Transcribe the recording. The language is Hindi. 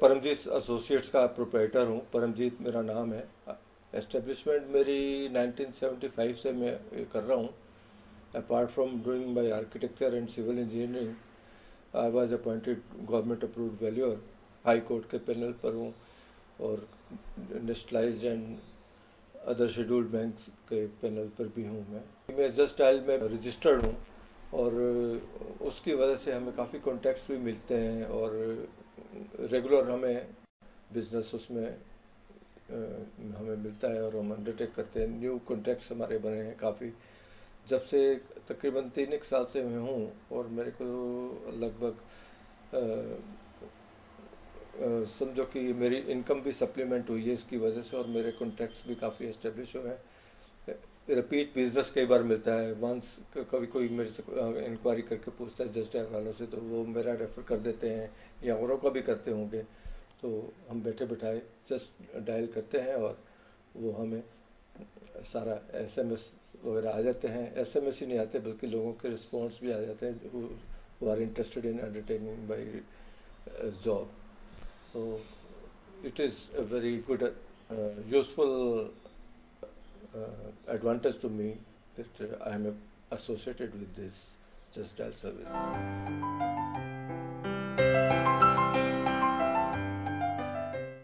परमजीत एसोसिएट्स का प्रोपराइटर हूँ। परमजीत मेरा नाम है। एस्टेब्लिशमेंट मेरी 1975 से मैं कर रहा हूँ। Apart from doing by architecture and civil engineering I was appointed government approved valuer high court के पैनल पर हूँ और nationalise and other scheduled bank के पैनल पर भी हूँ मैं। मैं जस्ट डायल में रजिस्टर्ड हूँ। और उसकी वजह से हमें काफ़ी कॉन्टैक्ट्स भी मिलते हैं और रेगुलर हमें बिज़नेस उसमें हमें मिलता है और हम अंडरटेक करते हैं। न्यू कॉन्टैक्ट्स हमारे बने हैं काफ़ी। जब से तकरीबन तीन एक साल से मैं हूँ और मेरे को लगभग समझो कि मेरी इनकम भी सप्लीमेंट हुई है इसकी वजह से और मेरे कॉन्टैक्ट्स भी काफ़ी इस्टेब्लिश हुए हैं। रिपीट बिज़नेस कई बार मिलता है। वंस कभी कोई मेरे से इंक्वायरी करके पूछता है, जस्ट वालों से तो वो मेरा रेफ़र कर देते हैं या औरों का भी करते होंगे। तो हम बैठे बैठाए जस्ट डायल करते हैं और वो हमें सारा एसएमएस वगैरह आ जाते हैं। एसएमएस ही नहीं आते, बल्कि लोगों के रिस्पॉन्स भी आ जाते हैं वो are interested in undertaking by job तो it is a very good useful advantage to me that uh, I am associated with this Just Dial service.